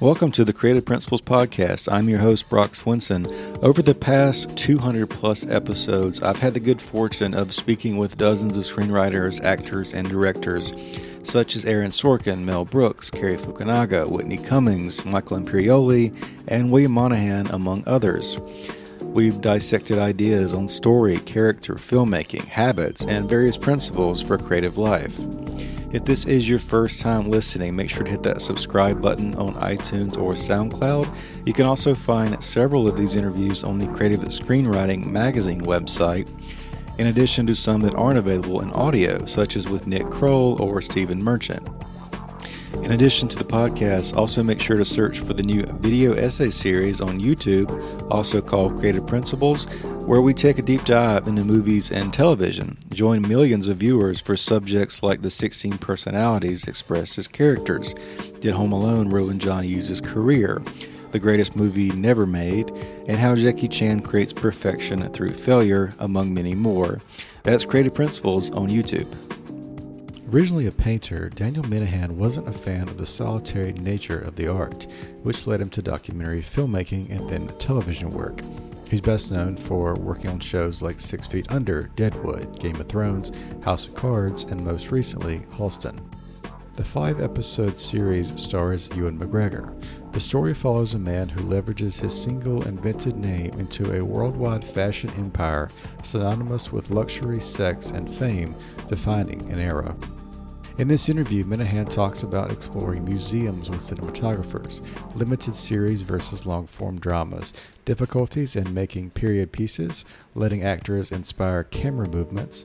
Welcome to the Creative Principles Podcast. I'm your host, Brock Swinson. Over the past 200 plus episodes, I've had the good fortune of speaking with dozens of screenwriters, actors, and directors, such as Aaron Sorkin, Mel Brooks, Cary Fukunaga, Whitney Cummings, Michael Imperioli, and William Monahan, among others. We've dissected ideas on story, character, filmmaking, habits, and various principles for creative life. If this is your first time listening, make sure to hit that subscribe button on iTunes or SoundCloud. You can also find several of these interviews on the Creative Screenwriting Magazine website, in addition to some that aren't available in audio, such as with Nick Kroll or Stephen Merchant. In addition to the podcast, also make sure to search for the new video essay series on YouTube, also called Creative Principles, where we take a deep dive into movies and television. Join millions of viewers for subjects like the 16 personalities expressed as characters. Did Home Alone ruin John Hughes' career? The greatest movie never made, and how Jackie Chan creates perfection through failure, among many more. That's Creative Principles on YouTube. Originally a painter, Daniel Minahan wasn't a fan of the solitary nature of the art, which led him to documentary filmmaking and then television work. He's best known for working on shows like Six Feet Under, Deadwood, Game of Thrones, House of Cards, and most recently, Halston. The five episode series stars Ewan McGregor. The story follows a man who leverages his single invented name into a worldwide fashion empire synonymous with luxury, sex, and fame, defining an era. In this interview, Minahan talks about exploring museums with cinematographers, limited series versus long form dramas, difficulties in making period pieces, letting actors inspire camera movements,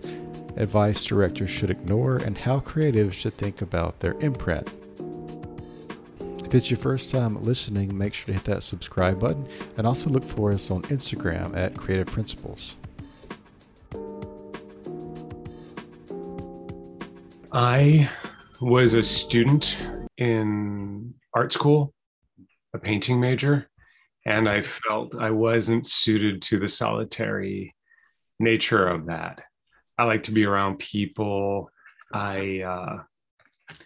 advice directors should ignore, and how creatives should think about their imprint. If it's your first time listening, make sure to hit that subscribe button and also look for us on Instagram at Creative Principles. I was a student in art school, a painting major, and I felt I wasn't suited to the solitary nature of that. I like to be around people. I uh,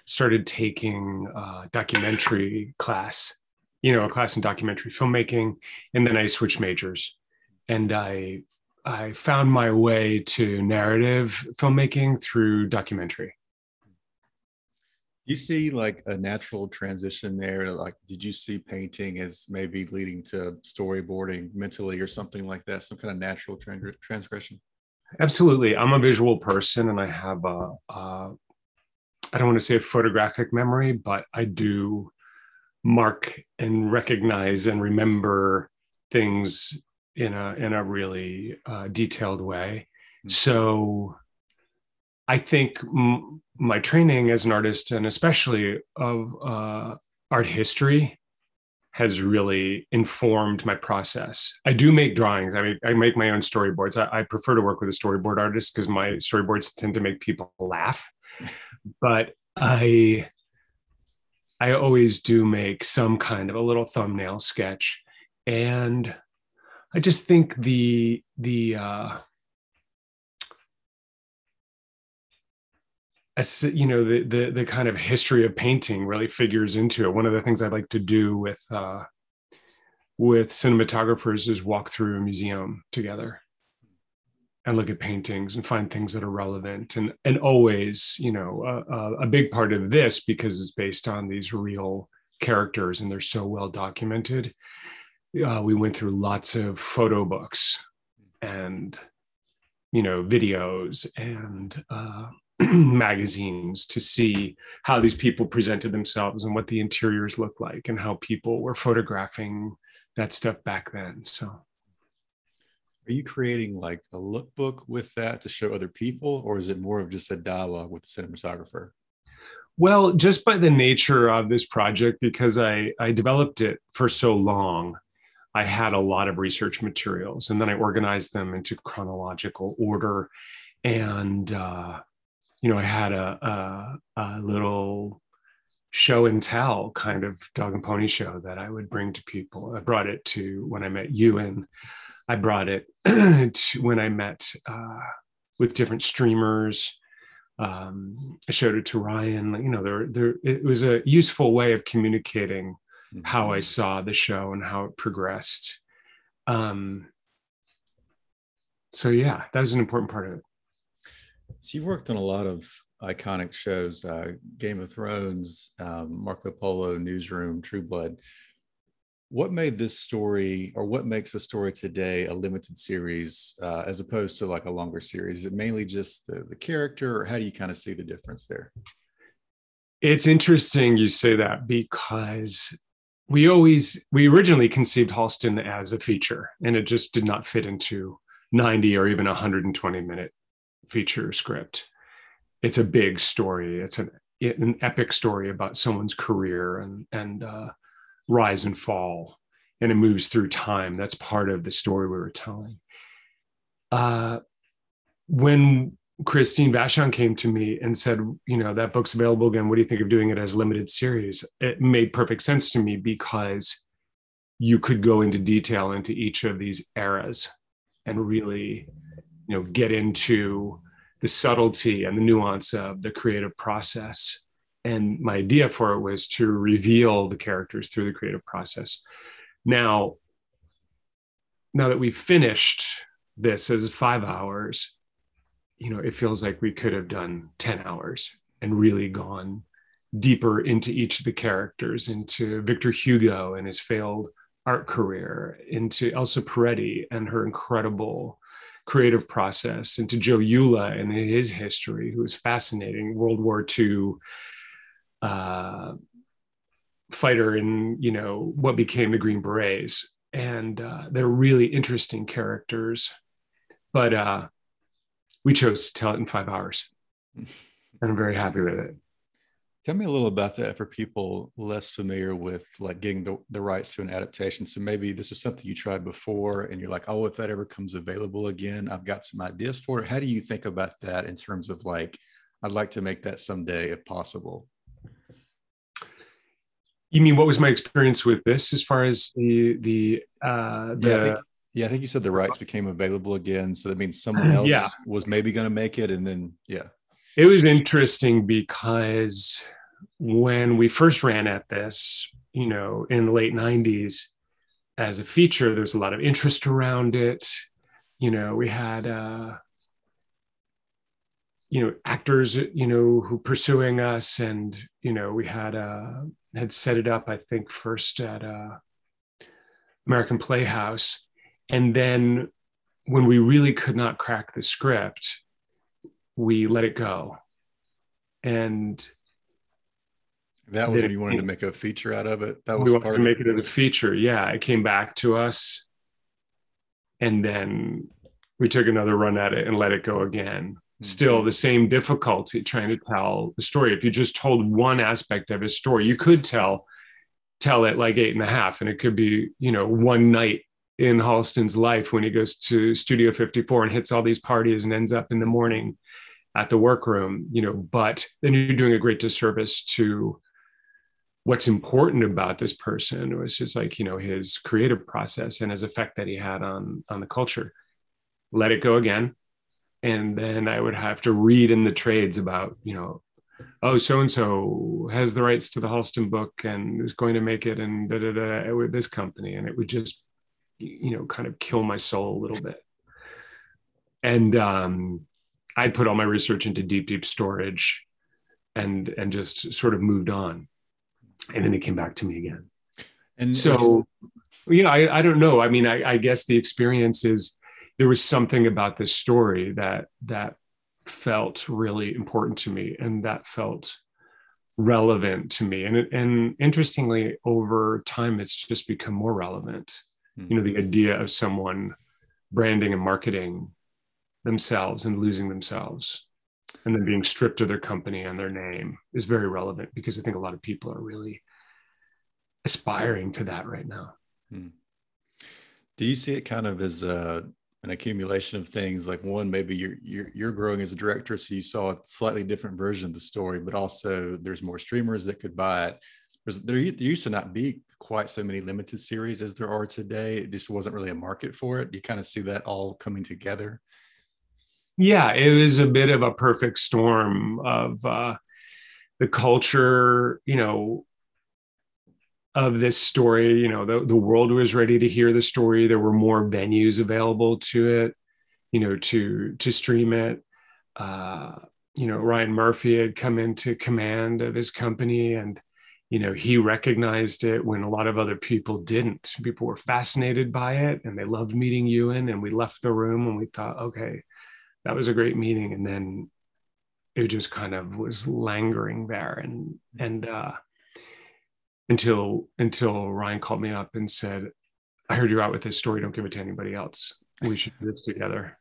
started taking a documentary class, you know, a class in documentary filmmaking, and then I switched majors, and I I found my way to narrative filmmaking through documentary you see like a natural transition there? Like did you see painting as maybe leading to storyboarding mentally or something like that some kind of natural transgression? Absolutely. I'm a visual person and i have a, a i don't want to say a photographic memory but i do mark and recognize and remember things in a in a really uh, detailed way. Mm-hmm. so i think m- my training as an artist and especially of uh, art history has really informed my process. I do make drawings. I mean, I make my own storyboards. I, I prefer to work with a storyboard artist because my storyboards tend to make people laugh. But I, I always do make some kind of a little thumbnail sketch, and I just think the the uh, you know the, the the kind of history of painting really figures into it. One of the things i like to do with uh, with cinematographers is walk through a museum together and look at paintings and find things that are relevant and and always you know uh, a big part of this because it's based on these real characters and they're so well documented. Uh, we went through lots of photo books and you know videos and uh, magazines to see how these people presented themselves and what the interiors looked like and how people were photographing that stuff back then. So, are you creating like a lookbook with that to show other people, or is it more of just a dialogue with the cinematographer? Well, just by the nature of this project, because I, I developed it for so long, I had a lot of research materials and then I organized them into chronological order. And, uh, you know, I had a, a, a little show and tell kind of dog and pony show that I would bring to people. I brought it to when I met you and I brought it to when I met uh, with different streamers. Um, I showed it to Ryan. You know, there, there, it was a useful way of communicating mm-hmm. how I saw the show and how it progressed. Um, so yeah, that was an important part of it. So you've worked on a lot of iconic shows, uh, Game of Thrones, um, Marco Polo, Newsroom, True Blood. What made this story, or what makes a story today a limited series uh, as opposed to like a longer series? Is it mainly just the, the character, or how do you kind of see the difference there? It's interesting you say that because we always we originally conceived Halston as a feature, and it just did not fit into 90 or even 120 minute feature script it's a big story. It's an an epic story about someone's career and and uh, rise and fall, and it moves through time. That's part of the story we were telling. Uh, when Christine Vachon came to me and said, you know, that book's available again. What do you think of doing it as limited series? It made perfect sense to me because you could go into detail into each of these eras and really, you know, get into the subtlety and the nuance of the creative process. And my idea for it was to reveal the characters through the creative process. Now, now that we've finished this as five hours, you know, it feels like we could have done 10 hours and really gone deeper into each of the characters, into Victor Hugo and his failed art career, into Elsa Peretti and her incredible creative process, and to Joe Eula and his history, who was fascinating, World War II uh, fighter in you know what became the Green Berets, and uh, they're really interesting characters. But uh, we chose to tell it in five hours, and I'm very happy with it. Tell me a little about that for people less familiar with like getting the, the rights to an adaptation. So maybe this is something you tried before and you're like, oh, if that ever comes available again, I've got some ideas for it. How do you think about that in terms of like, I'd like to make that someday if possible? You mean what was my experience with this as far as the the uh the yeah, I think, yeah, I think you said the rights became available again. So that means someone else yeah. was maybe going to make it and then yeah. It was interesting because when we first ran at this, you know, in the late 90s as a feature, there's a lot of interest around it. You know, we had, uh, you know, actors, you know, who pursuing us, and you know, we had uh, had set it up, I think, first at uh, American Playhouse, and then when we really could not crack the script, we let it go, and that was when you wanted to make a feature out of it. That was we wanted to make it as a feature. Yeah, it came back to us, and then we took another run at it and let it go again. Mm-hmm. Still the same difficulty trying to tell the story. If you just told one aspect of his story, you could tell tell it like eight and a half, and it could be you know one night in Halston's life when he goes to Studio 54 and hits all these parties and ends up in the morning at the workroom, you know, but then you're doing a great disservice to what's important about this person was just like you know his creative process and his effect that he had on on the culture. Let it go again. And then i would have to read in the trades about you know oh so and so has the rights to the halston book and is going to make it and da, da, da, with this company. And it would just you know kind of kill my soul a little bit. And um i'd put all my research into deep deep storage and and just sort of moved on and then it came back to me again. And so, you know, I, I don't know. I mean, I, I guess the experience is there was something about this story that that felt really important to me, and that felt relevant to me. And and interestingly, over time, it's just become more relevant. Mm-hmm. You know, the idea of someone branding and marketing themselves and losing themselves and then being stripped of their company and their name is very relevant because I think a lot of people are really aspiring to that right now. Hmm. Do you see it kind of as a, an accumulation of things? Like one, maybe you're, you're you're growing as a director, so you saw a slightly different version of the story, but also there's more streamers that could buy it. There's, there, there used to not be quite so many limited series as there are today. It just wasn't really a market for it. You kind of see that all coming together. Yeah, it was a bit of a perfect storm of uh, the culture, you know, of this story. You know, the, the world was ready to hear the story. There were more venues available to it, you know, to to stream it. Uh, you know, Ryan Murphy had come into command of his company and you know he recognized it when a lot of other people didn't people were fascinated by it and they loved meeting ewan and we left the room and we thought okay that was a great meeting. And then it just kind of was languoring there. And and uh until until ryan called me up and said i heard you're out with this story. Don't give it to anybody else. We should do this together.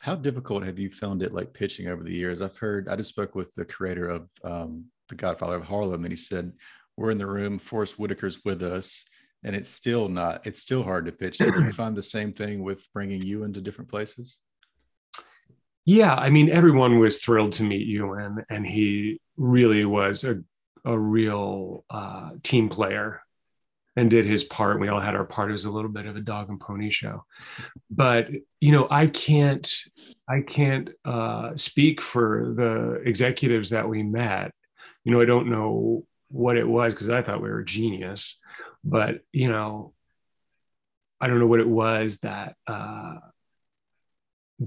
How difficult have you found it like pitching over the years? I've heard i just spoke with the creator of um, the godfather of harlem and he said we're in the room forest whitaker's with us and it's still not it's still hard to pitch. Do you find the same thing with bringing you into different places yeah, I mean, everyone was thrilled to meet Ewan, and he really was a, a real uh, team player and did his part. We all had our part. It was a little bit of a dog and pony show, but you know, I can't, I can't uh, speak for the executives that we met. You know, I don't know what it was because I thought we were genius, but you know, I don't know what it was that. Uh,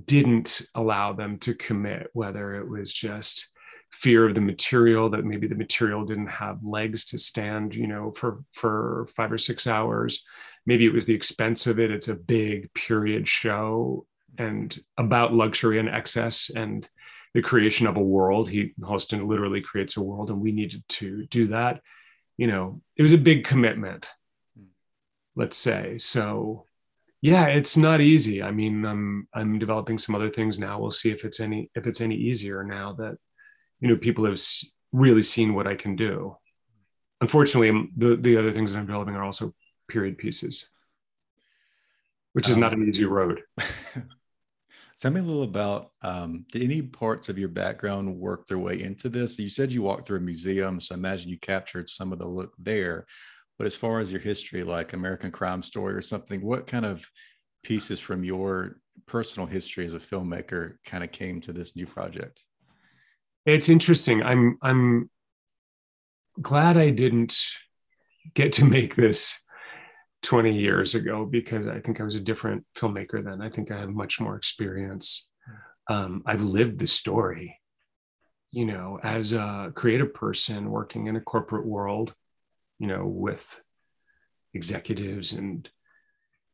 didn't allow them to commit, whether it was just fear of the material that maybe the material didn't have legs to stand you know for for five or six hours. Maybe it was the expense of it. It's a big period show and about luxury and excess and the creation of a world. He Halston literally creates a world and we needed to do that. You know it was a big commitment hmm. let's say. So yeah it's not easy i mean i'm i'm developing some other things now we'll see if it's any if it's any easier now that you know people have really seen what i can do unfortunately um, the the other things that i'm developing are also period pieces which is um, not an easy road Tell me a little about um, did any parts of your background work their way into this? You said you walked through a museum, so I imagine you captured some of the look there. But as far as your history, like American Crime Story or something, what kind of pieces from your personal history as a filmmaker kind of came to this new project? It's interesting. I'm I'm glad I didn't get to make this 20 years ago because I think I was a different filmmaker then. I think I have much more experience. Um, I've lived the story, you know, as a creative person working in a corporate world you know, with executives and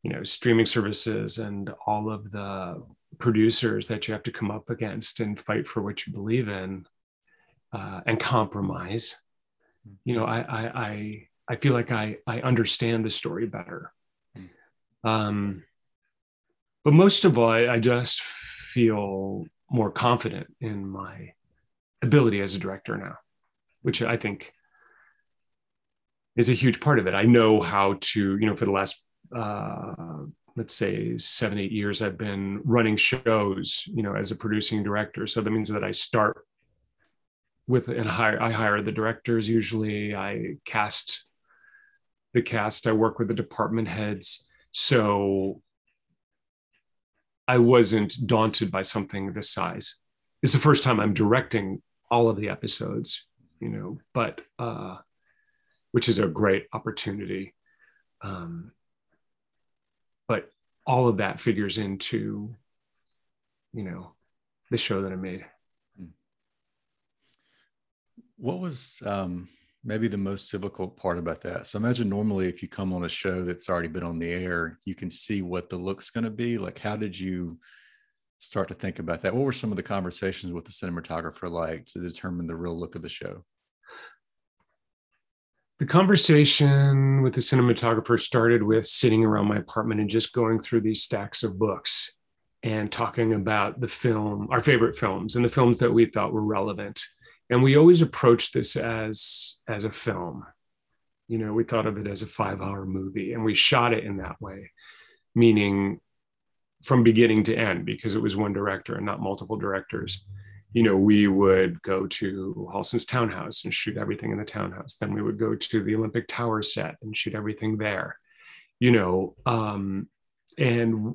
you know streaming services and all of the producers that you have to come up against and fight for what you believe in uh, and compromise. You know I, I i i feel like i i understand the story better. Um but most of all I, I just feel more confident in my ability as a director now which i think is a huge part of it. I know how to, you know, for the last uh, let's say seven, eight years, I've been running shows, you know, as a producing director. So that means that I start with and hire I hire the directors usually. I cast the cast. I work with the department heads. So I wasn't daunted by something this size. It's the first time I'm directing all of the episodes, you know, but uh which is a great opportunity. Um, but all of that figures into, you know, the show that I made. What was um, maybe the most difficult part about that? So imagine normally if you come on a show that's already been on the air, you can see what the look's going to be. Like, how did you start to think about that? What were some of the conversations with the cinematographer like to determine the real look of the show? The conversation with the cinematographer started with sitting around my apartment and just going through these stacks of books and talking about the film, our favorite films, and the films that we thought were relevant. And we always approached this as as a film. You know, we thought of it as a five-hour movie, and we shot it in that way, meaning from beginning to end, because it was one director and not multiple directors. You know, we would go to Halston's townhouse and shoot everything in the townhouse. Then we would go to the Olympic Tower set and shoot everything there. You know, um, and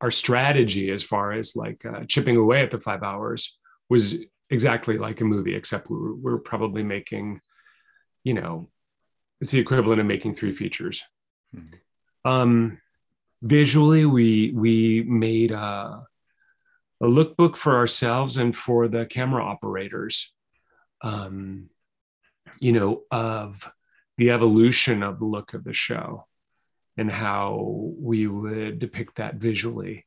our strategy as far as like uh, chipping away at the five hours was exactly like a movie, except we were, we were probably making, you know, it's the equivalent of making three features. Mm-hmm. Um, visually, we we made a, a lookbook for ourselves and for the camera operators, um, you know, of the evolution of the look of the show and how we would depict that visually.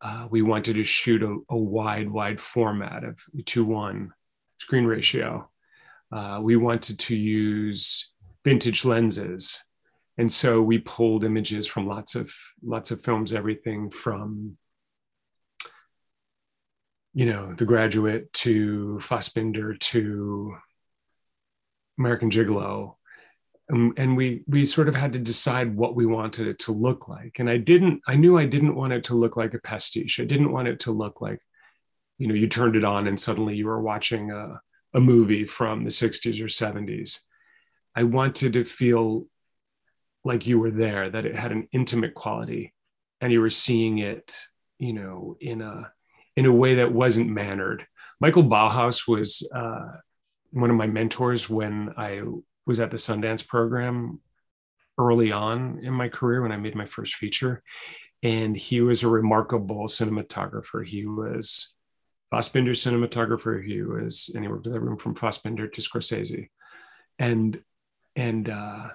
Uh, we wanted to shoot a, a, wide, wide format of two one screen ratio. Uh, we wanted to use vintage lenses, and so we pulled images from lots of lots of films, everything from you know The Graduate to Fassbinder to American Gigolo, and, and we we sort of had to decide what we wanted it to look like. And i didn't i knew i didn't want it to look like a pastiche. I didn't want it to look like you know you turned it on and suddenly you were watching a, a movie from the 60s or 70s i wanted to feel like you were there that it had an intimate quality and you were seeing it you know in a in a way that wasn't mannered michael Ballhaus was uh, one of my mentors when i was at the Sundance program early on in my career when I made my first feature. And he was a remarkable cinematographer. He was Fassbinder cinematographer. He was, and he worked with everyone from Fassbinder to Scorsese. And, and, uh,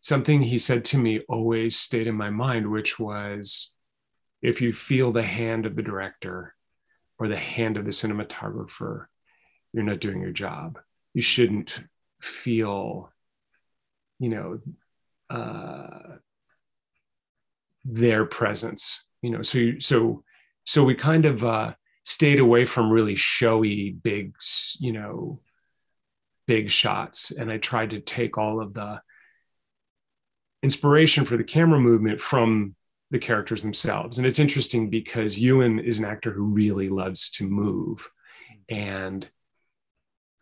something he said to me always stayed in my mind, which was if you feel the hand of the director or the hand of the cinematographer, you're not doing your job. You shouldn't feel, you know, uh, their presence. You know, so you, so so we kind of uh, stayed away from really showy, big, you know, big shots, and I tried to take all of the inspiration for the camera movement from the characters themselves. And it's interesting because Ewan is an actor who really loves to move. And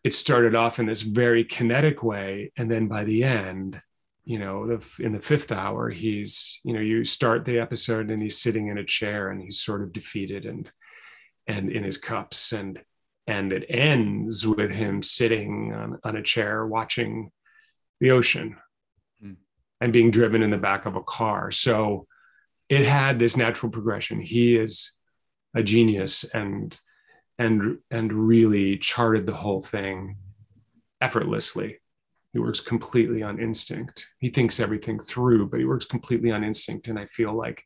it started off in this very kinetic way and then by the end you know the, in the fifth hour he's you know you start the episode and he's sitting in a chair and he's sort of defeated and and in his cups and and it ends with him sitting on, on a chair watching the ocean mm. and being driven in the back of a car so it had this natural progression. He is a genius and and and really charted the whole thing effortlessly. He works completely on instinct. He thinks everything through but he works completely on instinct. And i feel like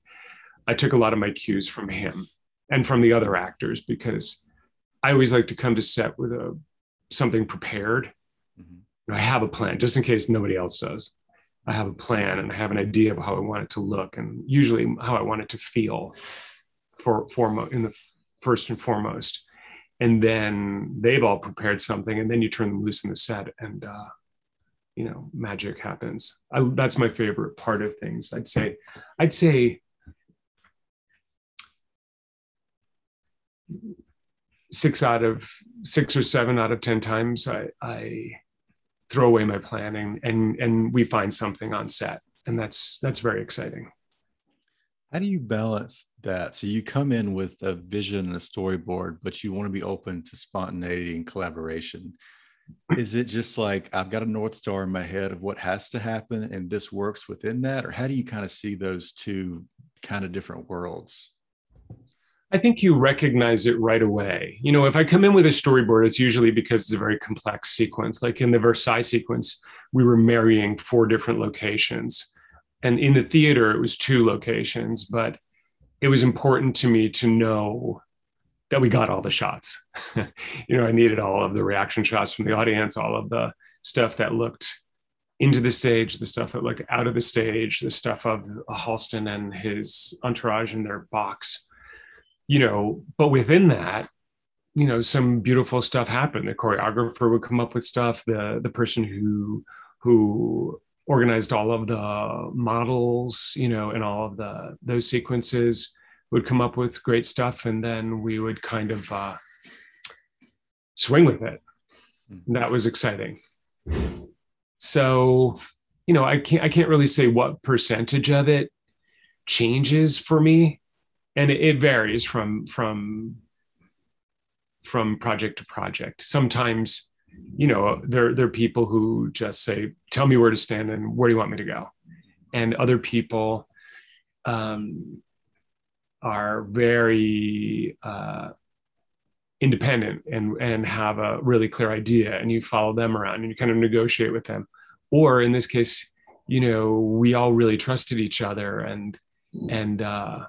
i took a lot of my cues from him and from the other actors because i always like to come to set with a something prepared. Mm-hmm. i have a plan just in case nobody else does i have a plan and i have an idea of how i want it to look and usually how i want it to feel for for in the first and foremost. And then they've all prepared something and then you turn them loose in the set and uh, you know magic happens. I, that's my favorite part of things. I'd say i'd say six out of six or seven out of ten times i i throw away my planning and and we find something on set and that's that's very exciting how do you balance that? So you come in with a vision and a storyboard, but you want to be open to spontaneity and collaboration. Is it just like I've got a North Star in my head of what has to happen and this works within that? Or how do you kind of see those two kind of different worlds? I think you recognize it right away. You know, if I come in with a storyboard, it's usually because it's a very complex sequence. Like in the Versailles sequence, we were marrying four different locations and in the theater it was two locations but it was important to me to know that we got all the shots you know i needed all of the reaction shots from the audience all of the stuff that looked into the stage, the stuff that looked out of the stage, the stuff of Halston and his entourage in their box, you know, but within that, you know, some beautiful stuff happened. The choreographer would come up with stuff. The the person who who organized all of the models, you know, and all of the those sequences would come up with great stuff, and then we would kind of uh, swing with it. And that was exciting. So, you know, I can't I can't really say what percentage of it changes for me, and it, varies from from from project to project. Sometimes, you know, there there are people who just say, "Tell me where to stand and where do you want me to go," and other people um, are very uh, independent and and have a really clear idea and you follow them around and you kind of negotiate with them or in this case you know we all really trusted each other and and uh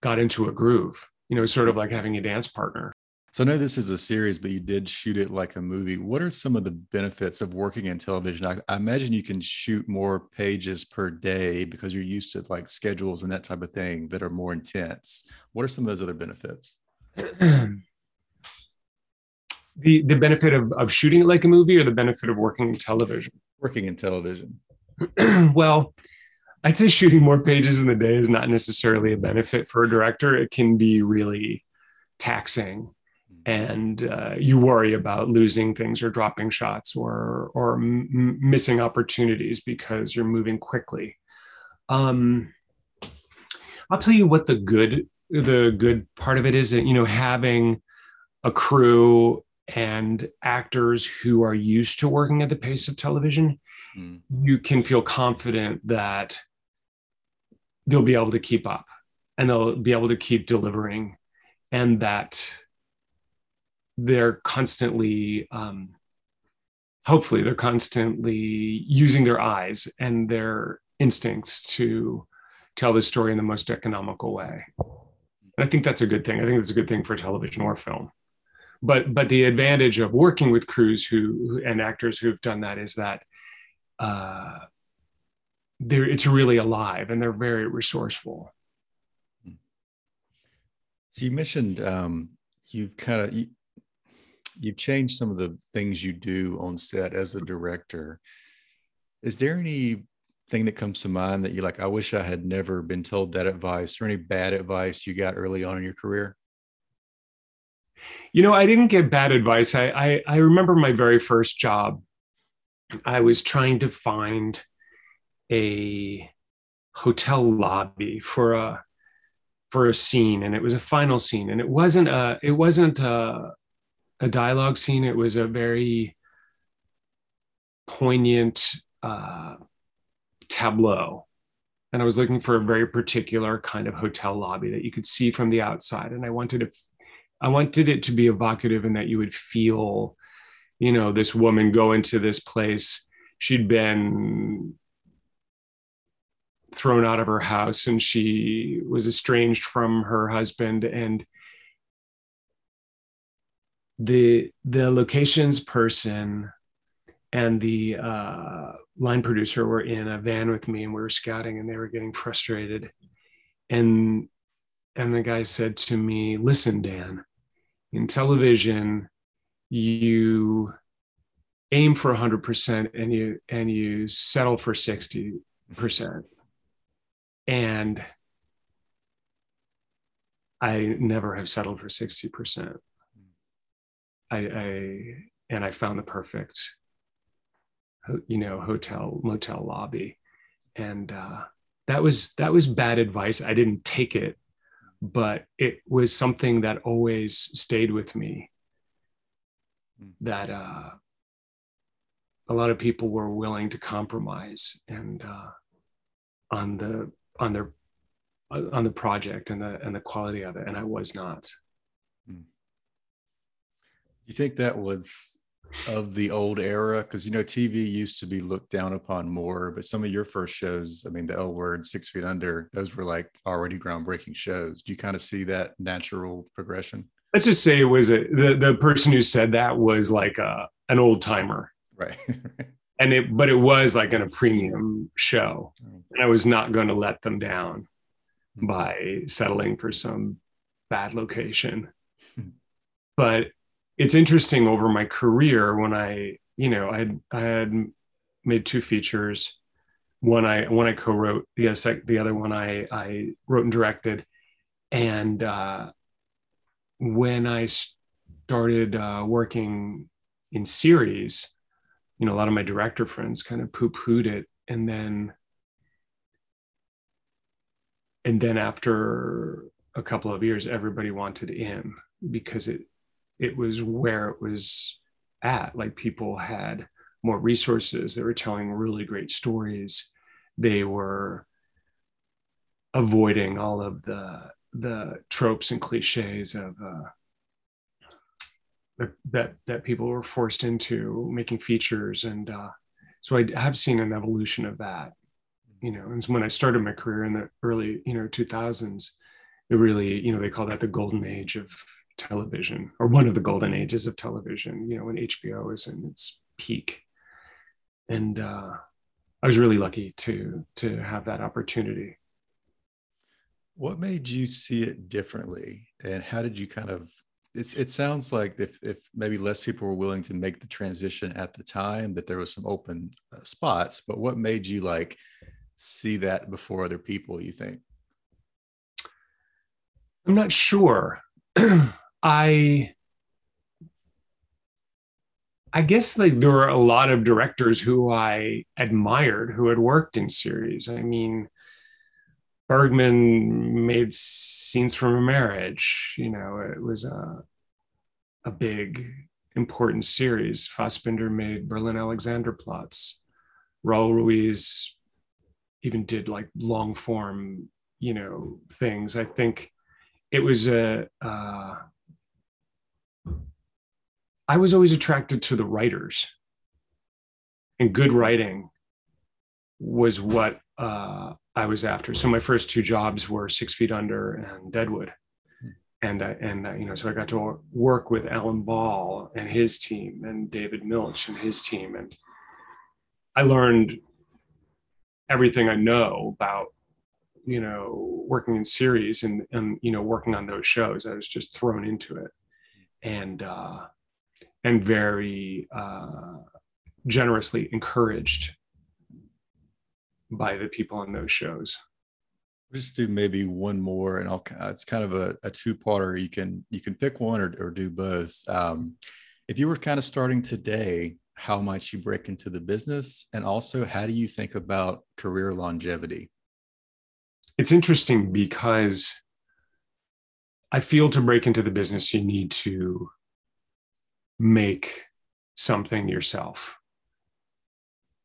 got into a groove you know sort of like having a dance partner. So i know this is a series but you did shoot it like a movie. What are some of the benefits of working in television? I, I imagine you can shoot more pages per day because you're used to like schedules and that type of thing that are more intense. What are some of those other benefits? The the benefit of, of shooting it like a movie or the benefit of working in television? Working in television. Well i'd say shooting more pages in the day is not necessarily a benefit for a director. It can be really taxing. And uh, you worry about losing things or dropping shots or or m- missing opportunities because you're moving quickly. Um, i'll tell you what the good the good part of it is that you know having a crew and actors who are used to working at the pace of television, mm. you can feel confident that they'll be able to keep up and they'll be able to keep delivering and that they're constantly um, hopefully they're constantly using their eyes and their instincts to tell the story in the most economical way. And i think that's a good thing. I think that's a good thing for television or film. But but the advantage of working with crews who and actors who've done that is that uh, they're it's really alive and they're very resourceful. So you mentioned um, you've kind of you, you've changed some of the things you do on set as a director. Is there any thing that comes to mind that you like? I wish I had never been told that advice, or any bad advice you got early on in your career? You know, I didn't get bad advice. I, I, I remember my very first job. I was trying to find a hotel lobby for a for a scene, and it was a final scene, and it wasn't a it wasn't a, a dialogue scene. It was a very poignant uh, tableau and I was looking for a very particular kind of hotel lobby that you could see from the outside. And I wanted to I wanted it to be evocative and that you would feel, you know, this woman go into this place. She'd been thrown out of her house and she was estranged from her husband. And the the locations person and the uh, line producer were in a van with me and we were scouting and they were getting frustrated. And and the guy said to me listen dan in television you aim for 100% and you and you settle for 60% and i never have settled for 60% I, I and i found the perfect you know hotel motel lobby. And uh, that was that was bad advice. I didn't take it but it was something that always stayed with me. Hmm. that uh, a lot of people were willing to compromise and uh, on the on their on the project and the and the quality of it and i was not. Hmm. you think that was of the old era? Because you know tv used to be looked down upon more but some of your first shows i mean the l word six feet under those were like already groundbreaking shows. Do you kind of see that natural progression? Let's just say it was a the, the person who said that was like a an old timer. Right and it but it was like in a premium show. And i was not going to let them down by settling for some bad location. But it's interesting over my career when i you know i had i had made two features. One i one i co-wrote the sec, the other one i i wrote and directed. And uh when i started uh working in series you know, a lot of my director friends kind of poo-pooed it. And then, and then after a couple of years, everybody wanted in because it, it was where it was at. Like people had more resources. They were telling really great stories. They were avoiding all of the the tropes and cliches of uh, that that people were forced into making features. And uh, so i have seen an evolution of that you know and when i started my career in the early you know 2000s it really you know they call that the golden age of television or one of the golden ages of television you know when hbo is in its peak. And uh, i was really lucky to to have that opportunity. What made you see it differently? And how did you kind of it's, it sounds like if, if maybe less people were willing to make the transition at the time, that there was some open uh, spots. But what made you like see that before other people? You think? I'm not sure. I I guess like there were a lot of directors who I admired who had worked in series. I mean, Bergman made scenes from a marriage. You know, it was a a big important series. Fassbinder made Berlin Alexanderplatz. Raul Ruiz even did like long form, you know, things. I think it was a. Uh, I was always attracted to the writers, and good writing was what uh, I was after. So my first two jobs were Six Feet Under and Deadwood, and uh, and uh, you know, so I got to work with Alan Ball and his team, and David Milch and his team, and I learned everything I know about you know working in series and and you know working on those shows. I was just thrown into it, and uh, and very uh, generously encouraged by the people on those shows. We'll just do maybe one more, and I'll. It's kind of a, a two-parter. You can you can pick one or, or do both. Um, if you were kind of starting today, how might you break into the business, and also how do you think about career longevity? It's interesting because I feel to break into the business, you need to make something yourself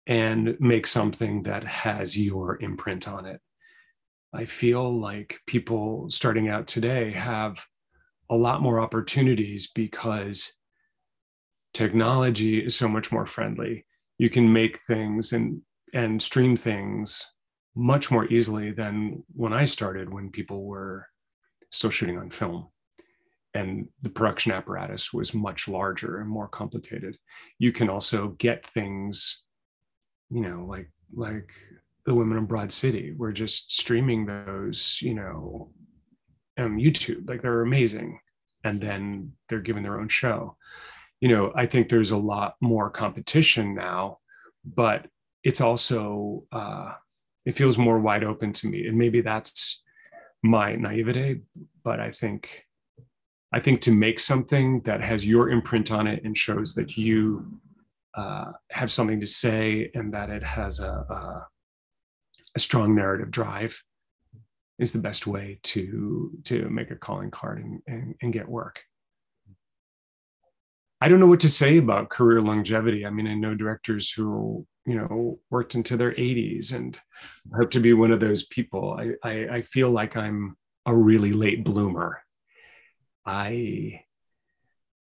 and make something that has your imprint on it. I feel like people starting out today have a lot more opportunities because technology is so much more friendly. You can make things and and stream things much more easily than when I started when people were still shooting on film and the production apparatus was much larger and more complicated. You can also get things you know, like like the women in Broad City. We're just streaming those, you know, on YouTube. Like they're amazing. And then they're given their own show. You know, I think there's a lot more competition now, but it's also uh, it feels more wide open to me. And maybe that's my naivete, but I think I think to make something that has your imprint on it and shows that you uh, have something to say and that it has a, a, a strong narrative drive is the best way to to make a calling card and, and, and get work. I don't know what to say about career longevity. I mean, I know directors who you know worked into their 80s and hope to be one of those people. I, I, I feel like I'm a really late bloomer. I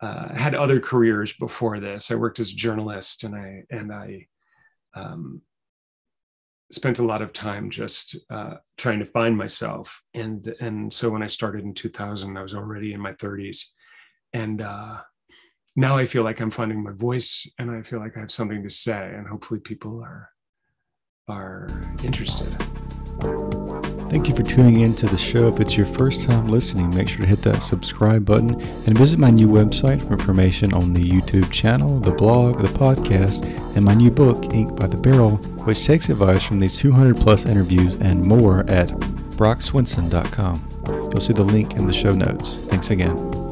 uh, had other careers before this. I worked as a journalist, and I and I um, spent a lot of time just uh, trying to find myself. And and so when I started in 2000, I was already in my 30s, and uh, now I feel like I'm finding my voice and I feel like I have something to say and hopefully people are are interested. Thank you for tuning in to the show. If it's your first time listening, make sure to hit that subscribe button and visit my new website for information on the YouTube channel, the blog, the podcast, and my new book, Ink by the Barrel, which takes advice from these 200 plus interviews and more at brockswinson.com. You'll see the link in the show notes. Thanks again.